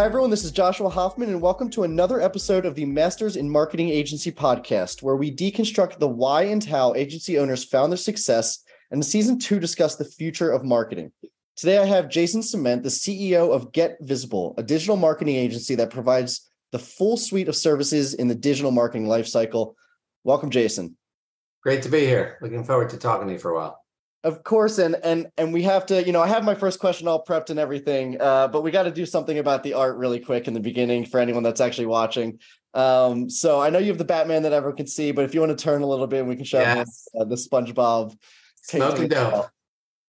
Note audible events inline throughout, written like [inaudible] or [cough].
Hi, everyone. This is Joshua Hoffman, and welcome to another episode of the Masters in Marketing Agency podcast, where we deconstruct the why and how agency owners found their success, and season two discuss the future of marketing. Today, I have Jason Ciment, the CEO of Get Visible, a digital marketing agency that provides the full suite of services in the digital marketing lifecycle. Welcome, Jason. Great to be here. Looking forward to talking to you for a while. Of course, and and and we have to, you know, I have my first question all prepped and everything, uh, but we got to do something about the art really quick in the beginning for anyone that's actually watching. Um, so I know you have the Batman that everyone can see, but if you want to turn a little bit, we can show yes. uh, the SpongeBob. Smoking dope.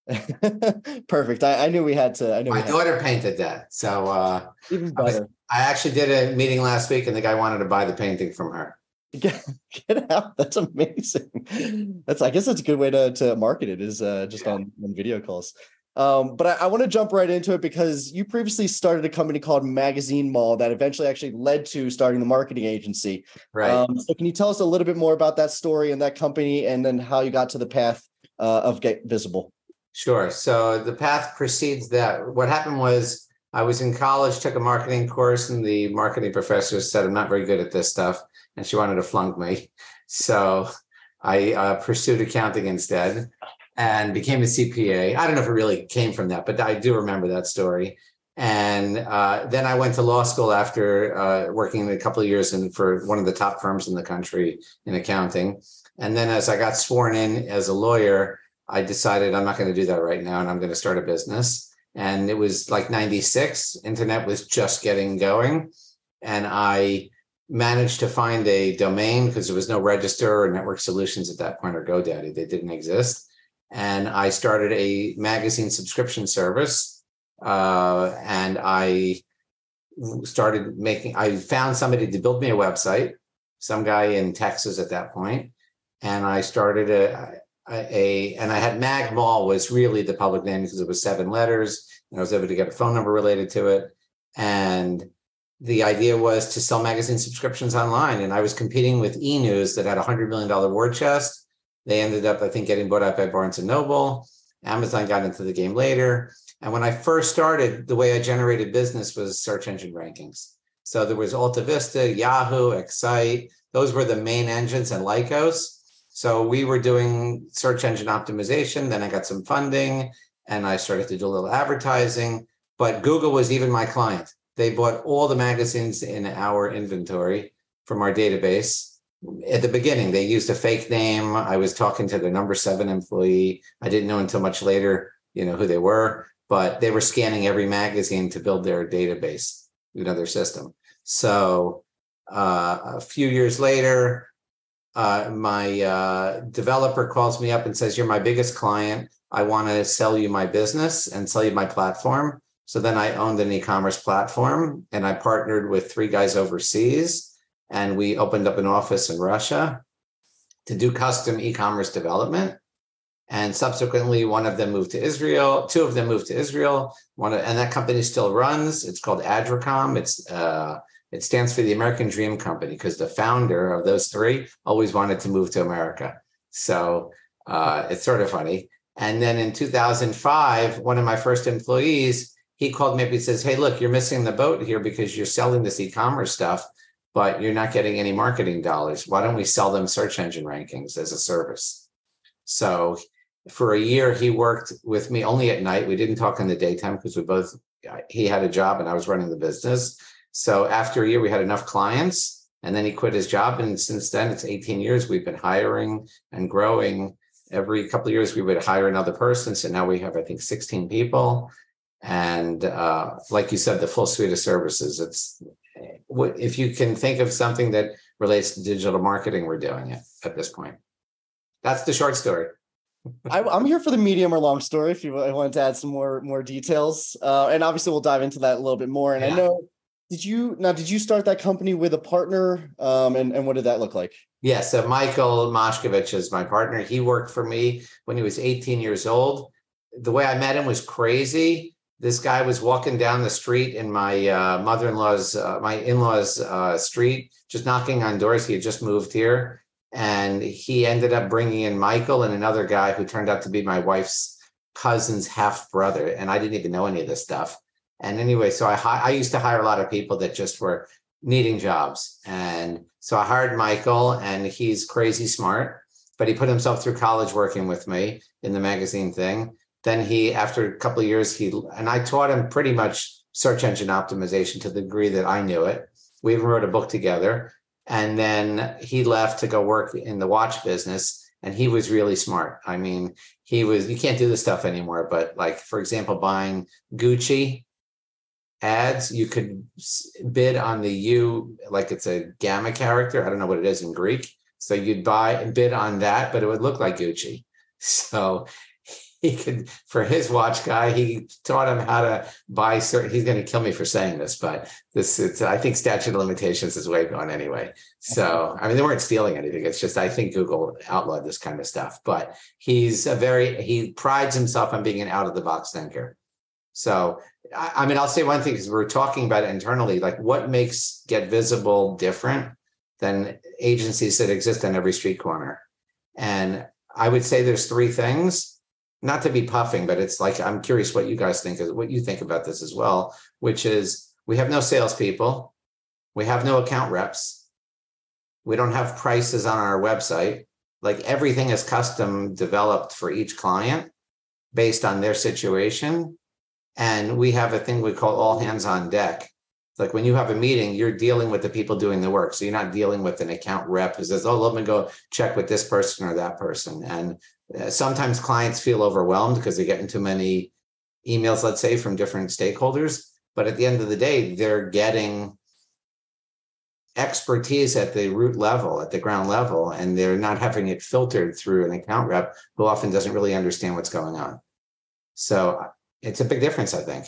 [laughs] Perfect. I, I, knew we had to. I knew my daughter to. painted that, so uh, even better. I, was, I actually did a meeting last week, and the guy wanted to buy the painting from her. [laughs] Get, get out. That's amazing. [laughs] That's I guess that's a good way to to market it is uh, just yeah. on, on video calls. Um, but I, I want to jump right into it because you previously started a company called Magazine Mall that eventually actually led to starting the marketing agency. Right. Um, so can you tell us a little bit more about that story and that company and then how you got to the path uh, of Get Visible? Sure. So the path precedes that. What happened was I was in college, took a marketing course, and the marketing professor said, I'm not very good at this stuff and she wanted to flunk me. So I uh, pursued accounting instead and became a CPA. I don't know if it really came from that, but I do remember that story. And uh, then I went to law school after uh, working a couple of years in for one of the top firms in the country in accounting. And then as I got sworn in as a lawyer, I decided I'm not going to do that right now, and I'm going to start a business. And it was like '96. Internet was just getting going, and I managed to find a domain because there was no register or network solutions at that point or GoDaddy. They didn't exist. And I started a magazine subscription service. Uh, and I started making, I found somebody to build me a website, some guy in Texas at that point, And I started a, a, a and I had Mag Mall was really the public name because it was seven letters and I was able to get a phone number related to it. And the idea was to sell magazine subscriptions online. And I was competing with E News that had a $100 million war chest. They ended up, I think, getting bought out by Barnes and Noble. Amazon got into the game later. And when I first started, the way I generated business was search engine rankings. So there was Alta Vista, Yahoo, Excite. Those were the main engines and Lycos. So we were doing search engine optimization. Then I got some funding and I started to do a little advertising. But Google was even my client they bought all the magazines in our inventory from our database. At the beginning, they used a fake name. I was talking to the number seven employee. I didn't know until much later, you know, who they were, but they were scanning every magazine to build their database, you know, their system. So uh, a few years later, uh, my uh, developer calls me up and says, You're my biggest client. I want to sell you my business and sell you my platform. So then I owned an e-commerce platform and I partnered with three guys overseas and we opened up an office in Russia to do custom e-commerce development. And subsequently, one of them moved to Israel. Two of them moved to Israel. One and that company still runs. It's called Adricom. It's uh, it stands for the American Dream Company because the founder of those three always wanted to move to America. So uh, it's sort of funny. And then in 2005, one of my first employees he called me up. He says, Hey, look, you're missing the boat here because you're selling this e commerce stuff, but you're not getting any marketing dollars. Why don't we sell them search engine rankings as a service? So for a year, he worked with me only at night. We didn't talk in the daytime because we both, uh, he had a job and I was running the business. So after a year, we had enough clients and then he quit his job. And since then, it's 18 years. We've been hiring and growing. Every couple of years, we would hire another person. So now we have, I think, 16 people and uh, like you said the full suite of services it's if you can think of something that relates to digital marketing we're doing it at this point. That's the short story. I, am here for the medium or long story if you wanted to add some more more details. Uh, and obviously we'll dive into that a little bit more. And yeah. i know did you now did you start that company with a partner? Um, and, and what did that look like? Yeah so michael moshkovich is my partner. He worked for me when he was 18 years old. The way i met him was crazy this guy was walking down the street in my uh, mother-in-law's uh, my in-laws uh, street just knocking on doors. He had just moved here. And he ended up bringing in michael and another guy who turned out to be my wife's cousin's half brother and i didn't even know any of this stuff. And anyway, so I I used to hire a lot of people that just were needing jobs, and so I hired Michael, and he's crazy smart, but he put himself through college working with me in the magazine thing. Then he, after a couple of years, he and I taught him pretty much search engine optimization to the degree that I knew it. We even wrote a book together. And then he left to go work in the watch business. And he was really smart. I mean, he was, you can't do this stuff anymore, but like, for example, buying Gucci ads, you could bid on the U, like it's a gamma character. I don't know what it is in Greek. So you'd buy and bid on that, but it would look like Gucci. [laughs] So [laughs] he could for his watch guy he taught him how to buy certain he's going to kill me for saying this but this it's i think statute of limitations is way gone anyway. So i mean they weren't stealing anything it's just i think google outlawed this kind of stuff but he's a very he prides himself on being an out of the box thinker. So I, I mean i'll say one thing because we're talking about it internally like what makes get visible different than agencies that exist on every street corner? And i would say there's three things not to be puffing, but it's like I'm curious what you guys think is what you think about this as well, which is we have no salespeople, we have no account reps, we don't have prices on our website. Like everything is custom developed for each client based on their situation. And we have a thing we call all hands on deck. Like when you have a meeting, you're dealing with the people doing the work. So you're not dealing with an account rep who says, Oh, let me go check with this person or that person. And uh, sometimes clients feel overwhelmed because they're getting too many emails, let's say, from different stakeholders. But at the end of the day, they're getting expertise at the root level, at the ground level, and they're not having it filtered through an account rep who often doesn't really understand what's going on. So uh, it's a big difference, I think.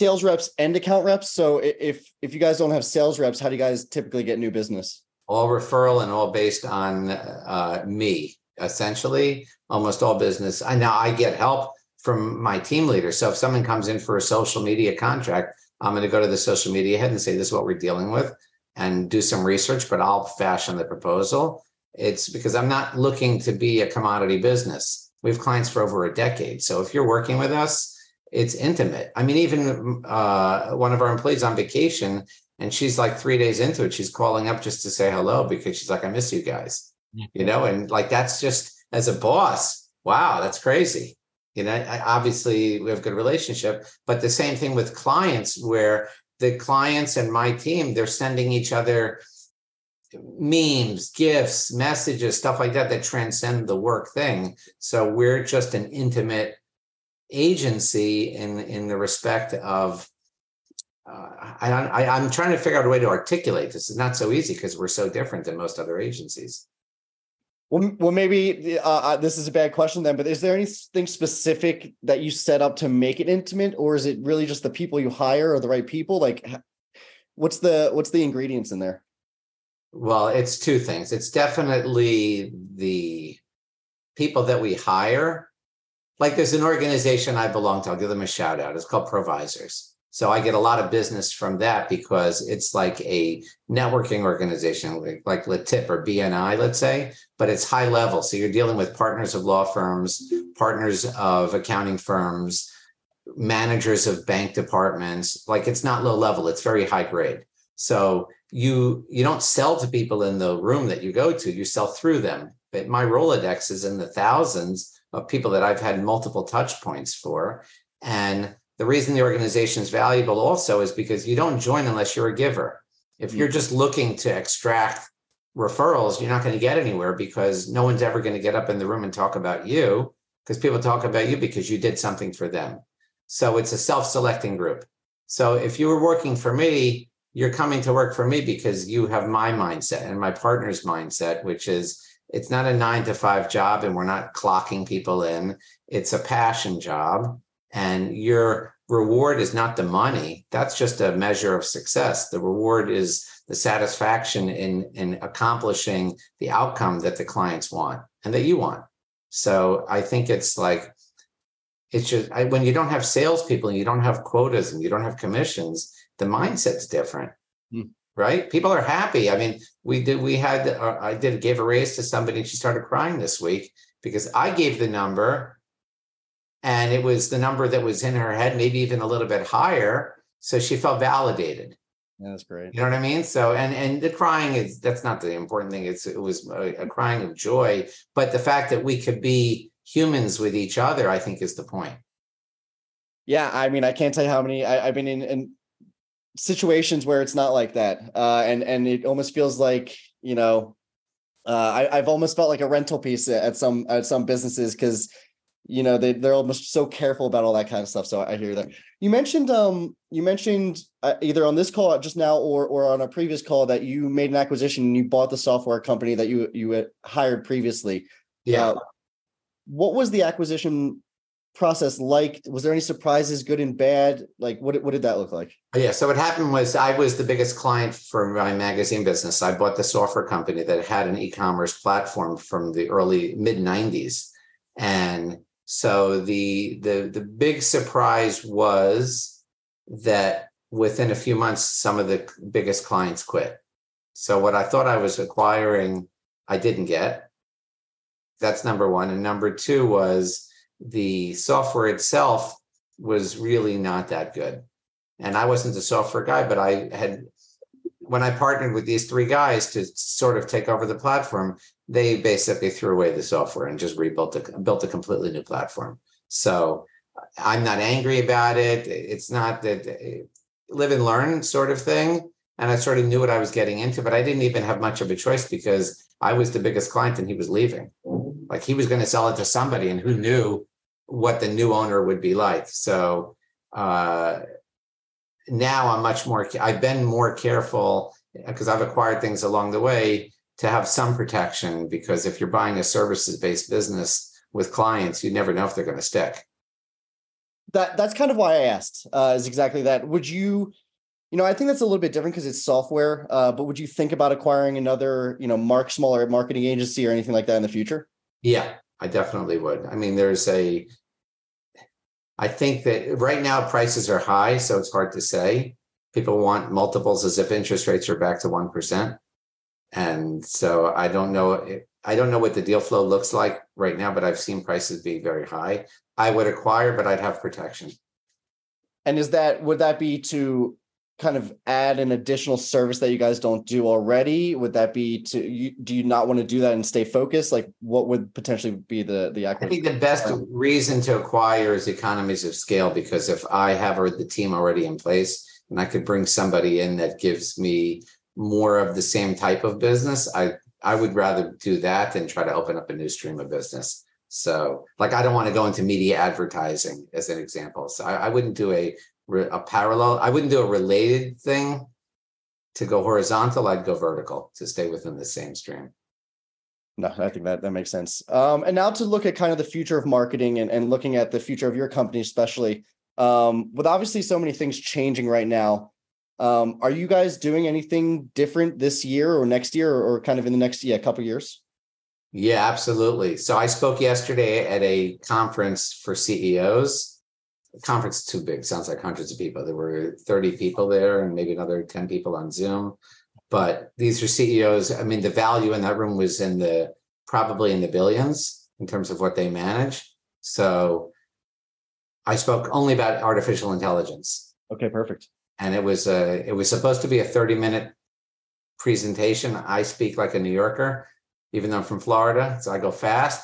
Sales reps and account reps. So if if you guys don't have sales reps, how do you guys typically get new business? All referral and all based on uh, me essentially almost all business. I now I get help from my team leader. So if someone comes in for a social media contract, I'm going to go to the social media head and say, this is what we're dealing with and do some research, but I'll fashion the proposal. It's because I'm not looking to be a commodity business. We have clients for over a decade. So if you're working with us, it's intimate. I mean, even uh, one of our employees on vacation, and she's like three days into it, she's calling up just to say hello because she's like, I miss you guys you know, and like that's just as a boss, wow, that's crazy. You know, I, obviously we have a good relationship, but the same thing with clients where the clients and my team, they're sending each other memes, gifts, messages, stuff like that that transcend the work thing. So we're just an intimate agency in in the respect of uh, I, I, I'm trying to figure out a way to articulate this. It's not so easy because we're so different than most other agencies. Well, well, maybe uh, uh, this is a bad question then, but is there anything specific that you set up to make it intimate, or is it really just the people you hire or the right people? Like, what's the what's the ingredients in there? Well, it's two things. It's definitely the people that we hire. Like, there's an organization I belong to. I'll give them a shout out. It's called Provisors. So I get a lot of business from that because it's like a networking organization, like, like LATIP or BNI, let's say, but it's high level. So you're dealing with partners of law firms, partners of accounting firms, managers of bank departments. Like it's not low level, it's very high grade. So you you don't sell to people in the room that you go to, you sell through them. But my Rolodex is in the thousands of people that I've had multiple touch points for. And the reason the organization is valuable also is because you don't join unless you're a giver. If you're mm. just looking to extract referrals, you're not going to get anywhere because no one's ever going to get up in the room and talk about you because people talk about you because you did something for them. So it's a self selecting group. So if you were working for me, you're coming to work for me because you have my mindset and my partner's mindset, which is it's not a nine to five job and we're not clocking people in. It's a passion job and your reward is not the money that's just a measure of success the reward is the satisfaction in in accomplishing the outcome that the clients want and that you want so i think it's like it's just I, when you don't have salespeople and you don't have quotas and you don't have commissions the mindset's different hmm. Right people are happy i mean we did we had uh, i did gave a raise to somebody and she started crying this week because i gave the number and it was the number that was in her head, maybe even a little bit higher. So she felt validated. Yeah, that's great. You know what I mean? So, and and the crying is that's not the important thing. It's it was a, a crying of joy, but the fact that we could be humans with each other, I think, is the point. Yeah, I mean, I can't tell you how many I, have been in, in situations where it's not like that, uh, and and it almost feels like you know, uh, I, I've almost felt like a rental piece at some at some businesses because you know they they're almost so careful about all that kind of stuff. So I hear that. You mentioned um you mentioned uh, either on this call just now or or on a previous call that you made an acquisition and you bought the software company that you you had hired previously. Yeah. Uh, what was the acquisition process like? Was there any surprises, good and bad? Like, what what did that look like? Yeah. So what happened was I was the biggest client for my magazine business. I bought the software company that had an e-commerce platform from the early mid '90s, and so the the the big surprise was that within a few months, some of the biggest clients quit. So what I thought I was acquiring, I didn't get. That's number one. And number two was the software itself was really not that good. And I wasn't a software guy, but I had, when I partnered with these three guys to sort of take over the platform, they basically threw away the software and just rebuilt a, built a completely new platform. So I'm not angry about it. It's not that eh, live and learn sort of thing. And I sort of knew what I was getting into, but I didn't even have much of a choice because I was the biggest client and he was leaving. Like he was going to sell it to somebody, and who knew what the new owner would be like. So uh, now I'm much more, I've been more careful because I've acquired things along the way to have some protection because if you're buying a services based business with clients, you never know if they're going to stick. That that's kind of why I asked. Uh, is exactly that. Would you, you know, I think that's a little bit different because it's software. Uh, but would you think about acquiring another, you know, mark smaller marketing agency or anything like that in the future? Yeah, I definitely would. I mean, there's a I think that right now prices are high, so it's hard to say. People want multiples as if interest rates are back to 1%. And so I don't know. I don't know what the deal flow looks like right now, but I've seen prices be very high. I would acquire, but I'd have protection. And is that would that be to kind of add an additional service that you guys don't do already? Would that be to you, do you not want to do that and stay focused? Like what would potentially be the the acquisition? I think the best reason to acquire is economies of scale because if I have the team already in place and I could bring somebody in that gives me more of the same type of business, I I would rather do that than try to open up a new stream of business. So, like, I don't want to go into media advertising as an example. So, I, I wouldn't do a a parallel. I wouldn't do a related thing to go horizontal. I'd go vertical to stay within the same stream. No, I think that that makes sense. Um, and now to look at kind of the future of marketing and, and looking at the future of your company, especially um, with obviously so many things changing right now. Um, are you guys doing anything different this year or next year or, or kind of in the next yeah couple years? Yeah, absolutely. So I spoke yesterday at a conference for CEOs conference too big. Sounds like hundreds of people. There were 30 people there and maybe another 10 people on Zoom. But these are CEOs. I mean, the value in that room was in the probably in the billions in terms of what they manage. So I spoke only about artificial intelligence. Okay, perfect. And it was a it was supposed to be a 30 minute presentation. I speak like a New Yorker, even though I'm from Florida. So I go fast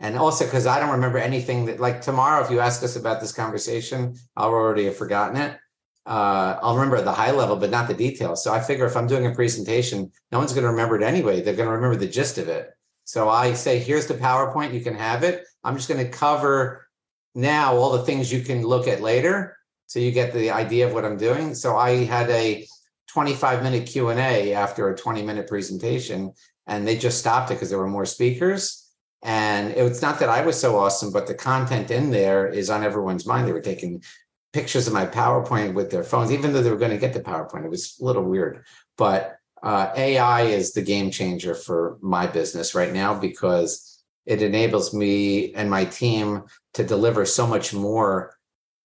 and also because I don't remember anything that like tomorrow, if you ask us about this conversation, I'll already have forgotten it. Uh, I'll remember the high level, but not the details. So I figure if I'm doing a presentation, no one's going to remember it anyway. They're going to remember the gist of it. So I say, here's the PowerPoint, you can have it. I'm just going to cover now all the things you can look at later. So you get the idea of what I'm doing. So I had a 25 minute Q&A after a 20 minute presentation and they just stopped it because there were more speakers and it's not that I was so awesome, but the content in there is on everyone's mind. They were taking pictures of my PowerPoint with their phones, even though they were going to get the PowerPoint. It was a little weird. But uh, AI is the game changer for my business right now because it enables me and my team to deliver so much more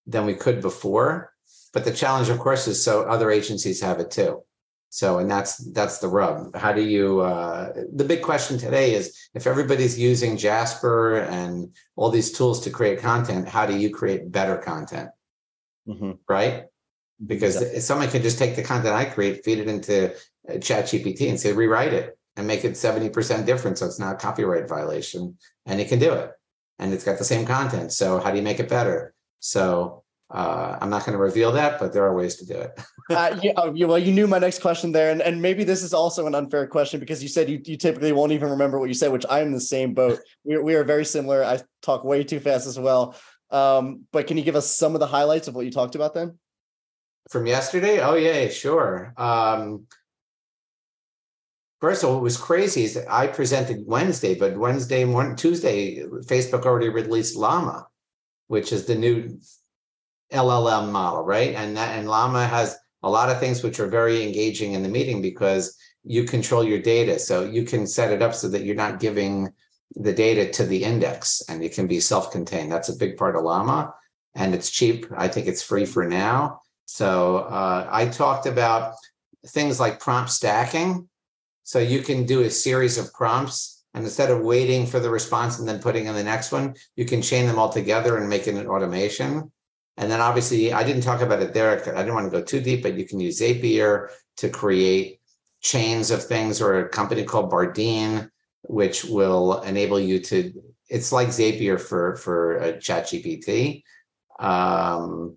than we could before. But the challenge, of course, is so other agencies have it too. So, and that's that's the rub. How do you? Uh, the big question today is if everybody's using Jasper and all these tools to create content, how do you create better content? Mm-hmm. Right? Because yeah. someone can just take the content I create, feed it into uh, ChatGPT, and say rewrite it and make it seventy percent different, so it's not a copyright violation, and it can do it, and it's got the same content. So, how do you make it better? So uh, I'm not going to reveal that, but there are ways to do it. [laughs] uh, yeah, oh, well, you knew my next question there, and, and maybe this is also an unfair question because you said you, you typically won't even remember what you said, which I'm in the same boat. [laughs] We, we are very similar. I talk way too fast as well. Um, but can you give us some of the highlights of what you talked about then? From yesterday? Oh yeah, sure. Um, First of all, what was crazy is that I presented Wednesday, but Wednesday morning, Tuesday, Facebook already released Llama, which is the new LLM model, right? And that and Llama has a lot of things which are very engaging in the meeting because you control your data. So you can set it up so that you're not giving the data to the index and it can be self-contained. That's a big part of Llama and it's cheap. I think it's free for now. So uh, I talked about things like prompt stacking. So you can do a series of prompts and instead of waiting for the response and then putting in the next one, you can chain them all together and make it an automation. And then obviously, I didn't talk about it there. I didn't want to go too deep, but you can use Zapier to create chains of things or a company called Bardeen, which will enable you to, it's like Zapier for, for a ChatGPT. Um,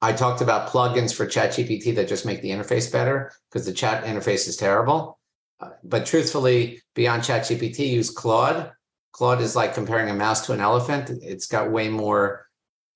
I talked about plugins for ChatGPT that just make the interface better because the chat interface is terrible. Uh, but truthfully, beyond ChatGPT, use Claude. Claude is like comparing a mouse to an elephant. It's got way more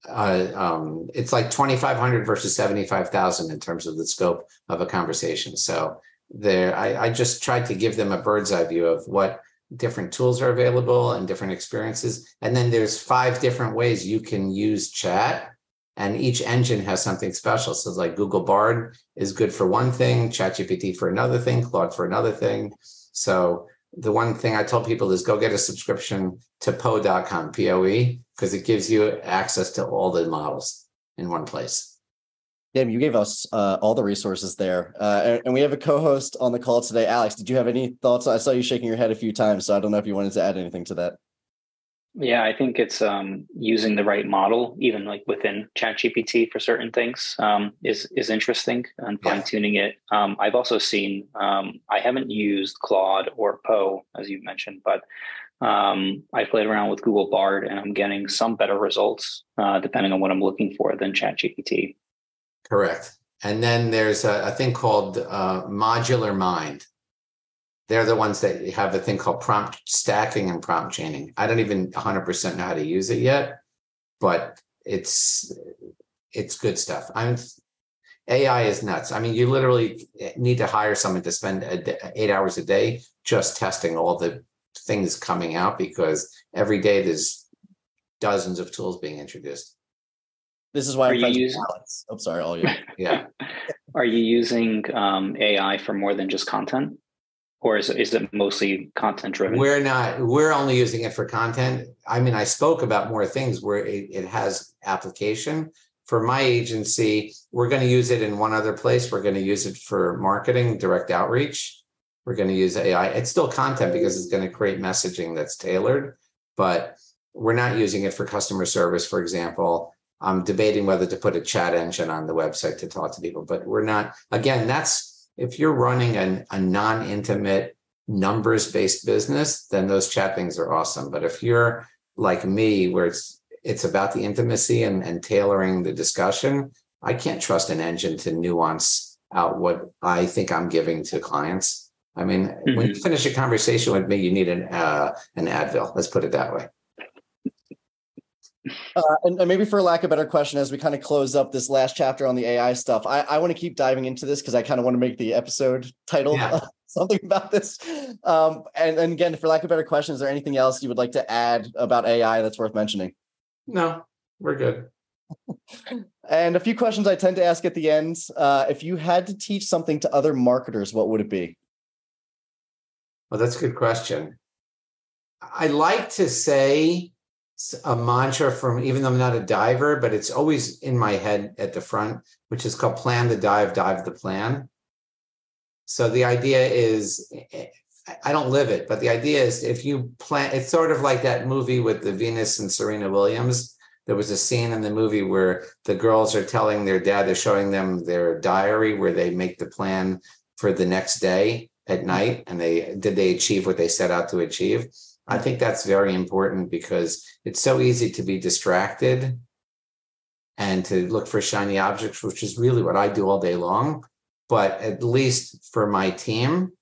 uh, um, it's like 2,500 versus 75,000 in terms of the scope of a conversation. So there, I, I just tried to give them a bird's eye view of what different tools are available and different experiences. And then there's five different ways you can use chat and each engine has something special. So like Google Bard is good for one thing, ChatGPT for another thing, Claude for another thing. So the one thing I tell people is go get a subscription to poe.com, P-O-E, because it gives you access to all the models in one place. Damn, you gave us uh, all the resources there. Uh, and, and, we have a co-host on the call today. Alex, did you have any thoughts? I saw you shaking your head a few times, so I don't know if you wanted to add anything to that. Yeah, I think it's um, using the right model, even like within ChatGPT for certain things, um, is is interesting and fine tuning yeah. it. Um, I've also seen um, I haven't used Claude or Poe as you mentioned, but um, I played around with Google Bard and I'm getting some better results uh, depending on what I'm looking for than ChatGPT. Correct. And then there's a, a thing called uh, Modular Mind they're the ones that have a thing called prompt stacking and prompt chaining. I don't even 100% know how to use it yet, but it's it's good stuff. I'm AI is nuts. I mean, you literally need to hire someone to spend day, eight hours a day just testing all the things coming out because every day there's dozens of tools being introduced. This is why Are I'm you using. I'm oh, sorry, all you. [laughs] Yeah. [laughs] Are you using um, AI for more than just content? Or is, is it mostly content driven? We're not we're only using it for content. I mean i spoke about more things where it, it has application. For my agency we're going to use it in one other place. We're going to use it for marketing direct outreach. We're going to use ai it's still content because it's going to create messaging that's tailored but we're not using it for customer service for example. I'm debating whether to put a chat engine on the website to talk to people but we're not again that's if you're running an, a non-intimate numbers-based business, then those chat things are awesome. But if you're like me, where it's it's about the intimacy and, and tailoring the discussion, I can't trust an engine to nuance out what I think I'm giving to clients. I mean, mm-hmm. when you finish a conversation with me, you need an uh, an Advil. Let's put it that way. Uh, and, and, maybe for lack of a better question, as we kind of close up this last chapter on the AI stuff, I, I want to keep diving into this because I kind of want to make the episode title yeah. uh, [laughs] something about this. Um, and, and again, for lack of better question, is there anything else you would like to add about AI that's worth mentioning? No, we're good. [laughs] and a few questions I tend to ask at the end. Uh, if you had to teach something to other marketers, what would it be? Well, that's a good question. I like to say a mantra from even though I'm not a diver, but it's always in my head at the front, which is called plan the dive, dive the plan. So the idea is, eh, eh, I don't live it, but the idea is if you plan, it's sort of like that movie with the Venus and Serena Williams. There was a scene in the movie where the girls are telling their dad, they're showing them their diary where they make the plan for the next day at night and they did they achieve what they set out to achieve. I think that's very important because it's so easy to be distracted and to look for shiny objects, which is really what I do all day long. But at least for my team,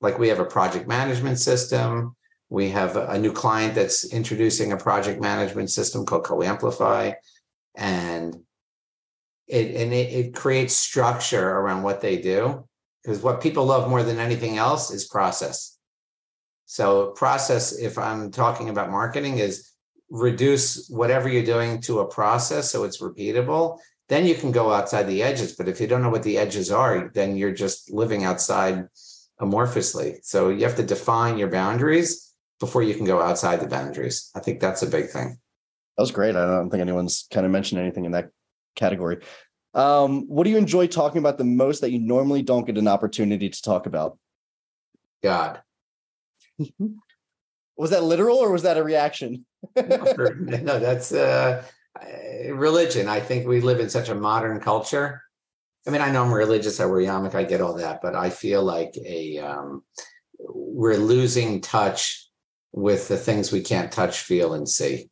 like we have a project management system. We have a new client that's introducing a project management system called CoAmplify. And it and it, it creates structure around what they do. Because what people love more than anything else is process. So process, if I'm talking about marketing, is reduce whatever you're doing to a process so it's repeatable. Then you can go outside the edges but if you don't know what the edges are then you're just living outside amorphously. So you have to define your boundaries before you can go outside the boundaries. I think that's a big thing. That was great. I don't think anyone's kind of mentioned anything in that category. Um, what do you enjoy talking about the most that you normally don't get an opportunity to talk about? God was that literal or was that a reaction no, [laughs] [laughs] that's uh, religion. I think we live in such a modern culture. I mean, I know I'm religious. I wear yarmulke. I get all that, but I feel like a um, we're losing touch with the things we can't touch, feel, and see.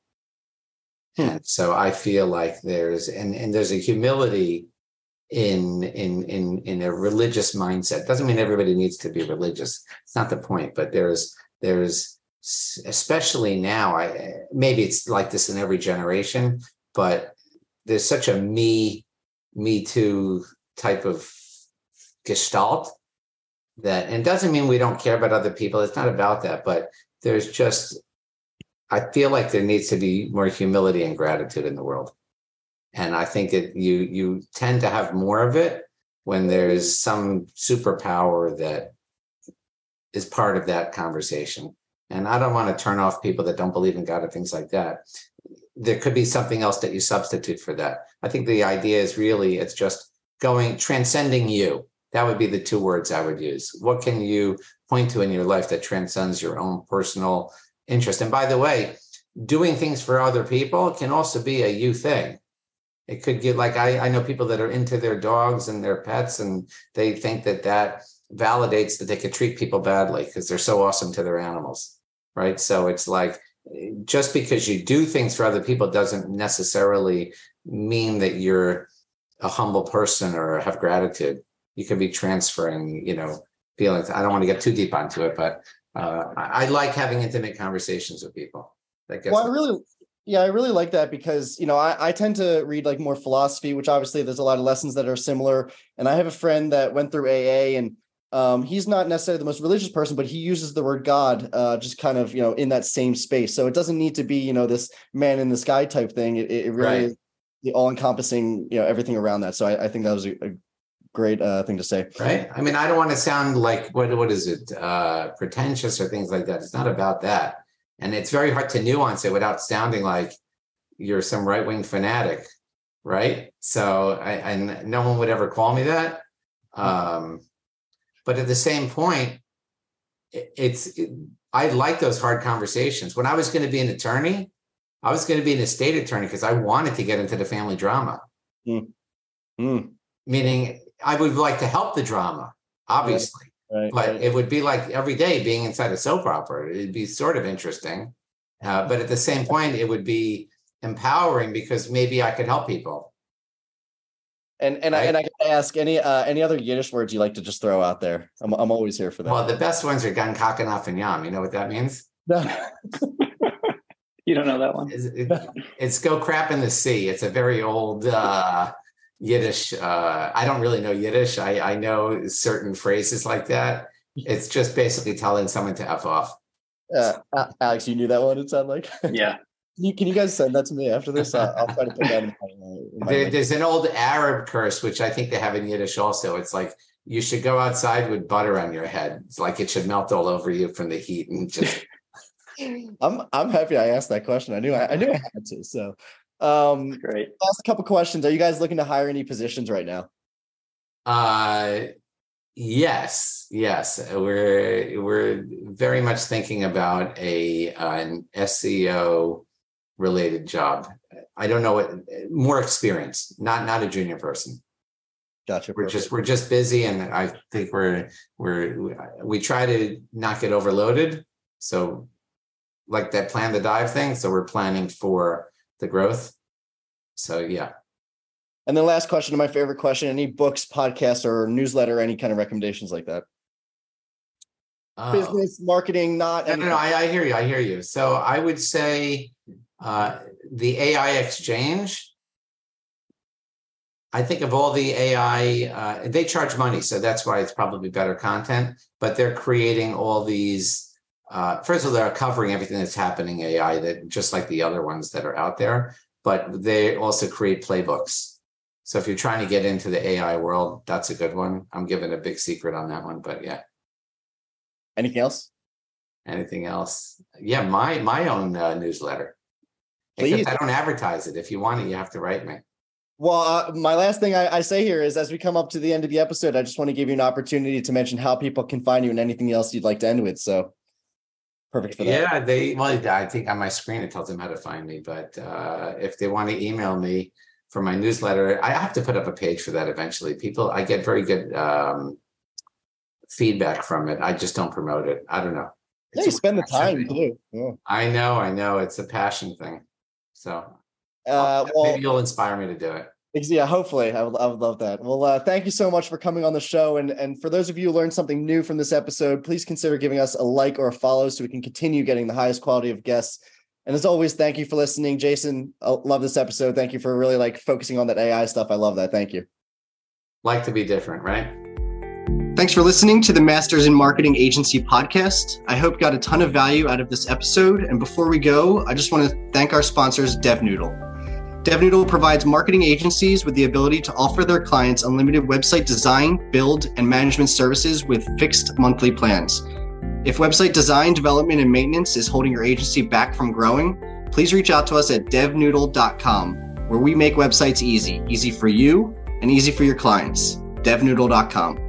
Hmm. And so I feel like there's and and there's a humility in in in in a religious mindset. Doesn't mean everybody needs to be religious. It's not the point, but there's there's especially now i maybe it's like this in every generation but there's such a me me too type of gestalt that and doesn't mean we don't care about other people it's not about that but there's just i feel like there needs to be more humility and gratitude in the world and i think that you you tend to have more of it when there's some superpower that is part of that conversation and I don't want to turn off people that don't believe in God or things like that. There could be something else that you substitute for that. I think the idea is really it's just going transcending you. That would be the two words I would use. What can you point to in your life that transcends your own personal interest? And by the way, doing things for other people can also be a you thing. It could get like I, I know people that are into their dogs and their pets, and they think that that validates that they could treat people badly because they're so awesome to their animals right? So it's like just because you do things for other people doesn't necessarily mean that you're a humble person or have gratitude. You can be transferring, you know, feelings. I don't want to get too deep onto it, but uh, I, I like having intimate conversations with people. That gets well, I really, yeah, I really like that because you know I, I tend to read like more philosophy, which obviously there's a lot of lessons that are similar. And I have a friend that went through AA and um, he's not necessarily the most religious person, but he uses the word God uh, just kind of, you know, in that same space. So it doesn't need to be, you know, this man in the sky type thing. It, it really right. is the all encompassing, you know, everything around that. So I, I think that was a, a great uh, thing to say. Right. I mean, I don't want to sound like what what is it, uh, pretentious or things like that. It's not about that, and it's very hard to nuance it without sounding like you're some right wing fanatic, right? So, I, and no one would ever call me that. Um, but at the same point, it's it, I like those hard conversations. When I was going to be an attorney, I was going to be an estate attorney because I wanted to get into the family drama. Mm. Mm. Meaning, I would like to help the drama, obviously. Right, right, but right. it would be like every day being inside a soap opera. It'd be sort of interesting. Uh, but at the same point, it would be empowering because maybe I could help people. And and right? I and I gotta ask any uh, any other Yiddish words you like to just throw out there. I'm I'm always here for that. Well, the best ones are gan kakanaf and yam. You know what that means? No. [laughs] you don't know that one. It's, it, it's, go crap in the sea. It's a very old uh, Yiddish. Uh, I don't really know Yiddish. I I know certain phrases like that. It's just basically telling someone to f off. Uh, Alex, you knew that one. It sounded like. [laughs] Yeah. Can you, can you guys send that to me after this? I'll, I'll try to put that in my. In my [laughs] there, there's an old Arab curse, which I think they have in Yiddish also. It's like you should go outside with butter on your head. It's like it should melt all over you from the heat and just. [laughs] I'm I'm happy I asked that question. I knew I, I knew I had to. So, um, great. Last couple questions. Are you guys looking to hire any positions right now? Uh, Yes, yes, we're we're very much thinking about a uh, an SEO related job. I don't know what more experience, not not a junior person. Gotcha. We're just we're just busy, and I think we're we're we try to not get overloaded. So, like that plan the dive thing. So we're planning for the growth. So yeah. And then last question, my favorite question: any books, podcasts, or newsletter, any kind of recommendations like that? Uh, Business, marketing, not. No, no, no, I, I hear you. I hear you. So I would say uh, the AI exchange. I think of all the AI, uh, they charge money, so that's why it's probably better content. But they're creating all these. Uh, first of all, they're covering everything that's happening AI, that just like the other ones that are out there. But they also create playbooks. So if you're trying to get into the AI world, that's a good one. I'm giving a big secret on that one, but yeah. Anything else? Anything else? Yeah, my my own uh, newsletter. Please. Except I don't advertise it. If you want it, you have to write me. Well, uh, my last thing I, I say here is as we come up to the end of the episode, I just want to give you an opportunity to mention how people can find you and anything else you'd like to end with. So perfect for that. Yeah, they well, I think on my screen it tells them how to find me. But uh, if they want to email me for my newsletter, I have to put up a page for that eventually. People, I get very good um, feedback from it. I just don't promote it. I don't know. Yeah, you spend the time too. Yeah. I know, I know. It's a passion thing. So Uh, well, maybe you'll inspire me to do it. Ex- Yeah, hopefully. I would, I would love that. Well, uh, thank you so much for coming on the show. And, and for those of you who learned something new from this episode, please consider giving us a like or a follow so we can continue getting the highest quality of guests. And as always, thank you for listening. Jason, I love this episode. Thank you for really like focusing on that AI stuff. I love that. Thank you. Like to be different, right? Thanks for listening to the Masters in Marketing Agency podcast. I hope you got a ton of value out of this episode. And before we go, I just want to thank our sponsors, DevNoodle. DevNoodle provides marketing agencies with the ability to offer their clients unlimited website design, build, and management services with fixed monthly plans. If website design, development, and maintenance is holding your agency back from growing, please reach out to us at devnoodle.com, where we make websites easy, easy for you and easy for your clients. devnoodle.com.